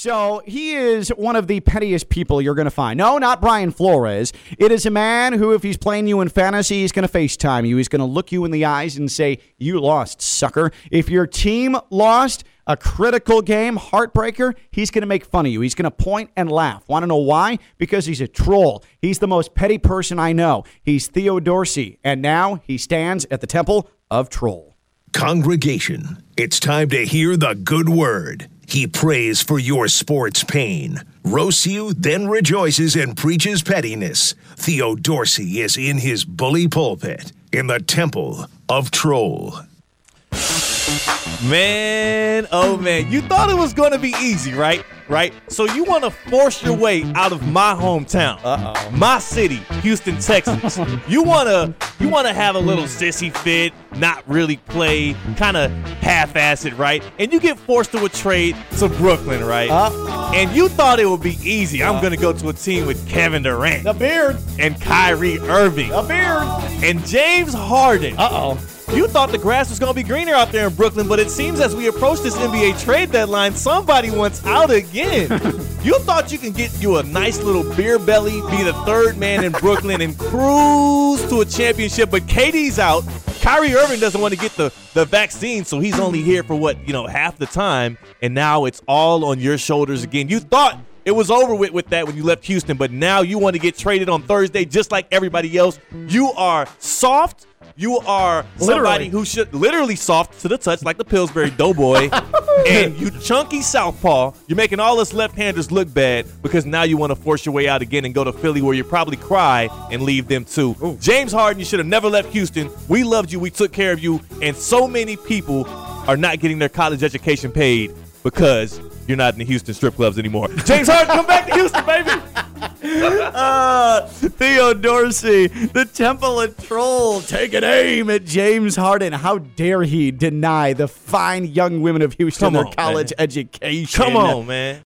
So he is one of the pettiest people you're going to find. No, not Brian Flores. It is a man who, if he's playing you in fantasy, he's going to FaceTime you. He's going to look you in the eyes and say, You lost, sucker. If your team lost, a critical game, heartbreaker, he's going to make fun of you. He's going to point and laugh. Want to know why? Because he's a troll. He's the most petty person I know. He's Theo Dorsey, and now he stands at the temple of troll. Congregation, it's time to hear the good word. He prays for your sports pain, roasts you, then rejoices and preaches pettiness. Theo Dorsey is in his bully pulpit in the temple of troll. Man, oh man, you thought it was going to be easy, right? Right? So you want to force your way out of my hometown, Uh-oh. my city, Houston, Texas. you want to you want to have a little sissy fit, not really play, kind of half-assed, right? And you get forced to a trade to Brooklyn, right? Uh, and you thought it would be easy. I'm going to go to a team with Kevin Durant, the beard, and Kyrie Irving, the beard, and James Harden. Uh-oh. You thought the grass was going to be greener out there in Brooklyn, but it seems as we approach this NBA trade deadline, somebody wants out again. you thought you can get you a nice little beer belly, be the third man in Brooklyn, and cruise to a championship, but KD's out. Kyrie Irving doesn't want to get the, the vaccine, so he's only here for what, you know, half the time, and now it's all on your shoulders again. You thought it was over with with that when you left Houston, but now you want to get traded on Thursday just like everybody else. You are soft you are somebody literally. who should literally soft to the touch like the Pillsbury Doughboy, and you chunky southpaw. You're making all us left-handers look bad because now you want to force your way out again and go to Philly where you probably cry and leave them too. Ooh. James Harden, you should have never left Houston. We loved you. We took care of you, and so many people are not getting their college education paid because you're not in the Houston strip clubs anymore. James Harden, come back to Houston, baby. Dorsey, the Temple of Troll, taking aim at James Harden. How dare he deny the fine young women of Houston Come their on, college man. education? Come on, man.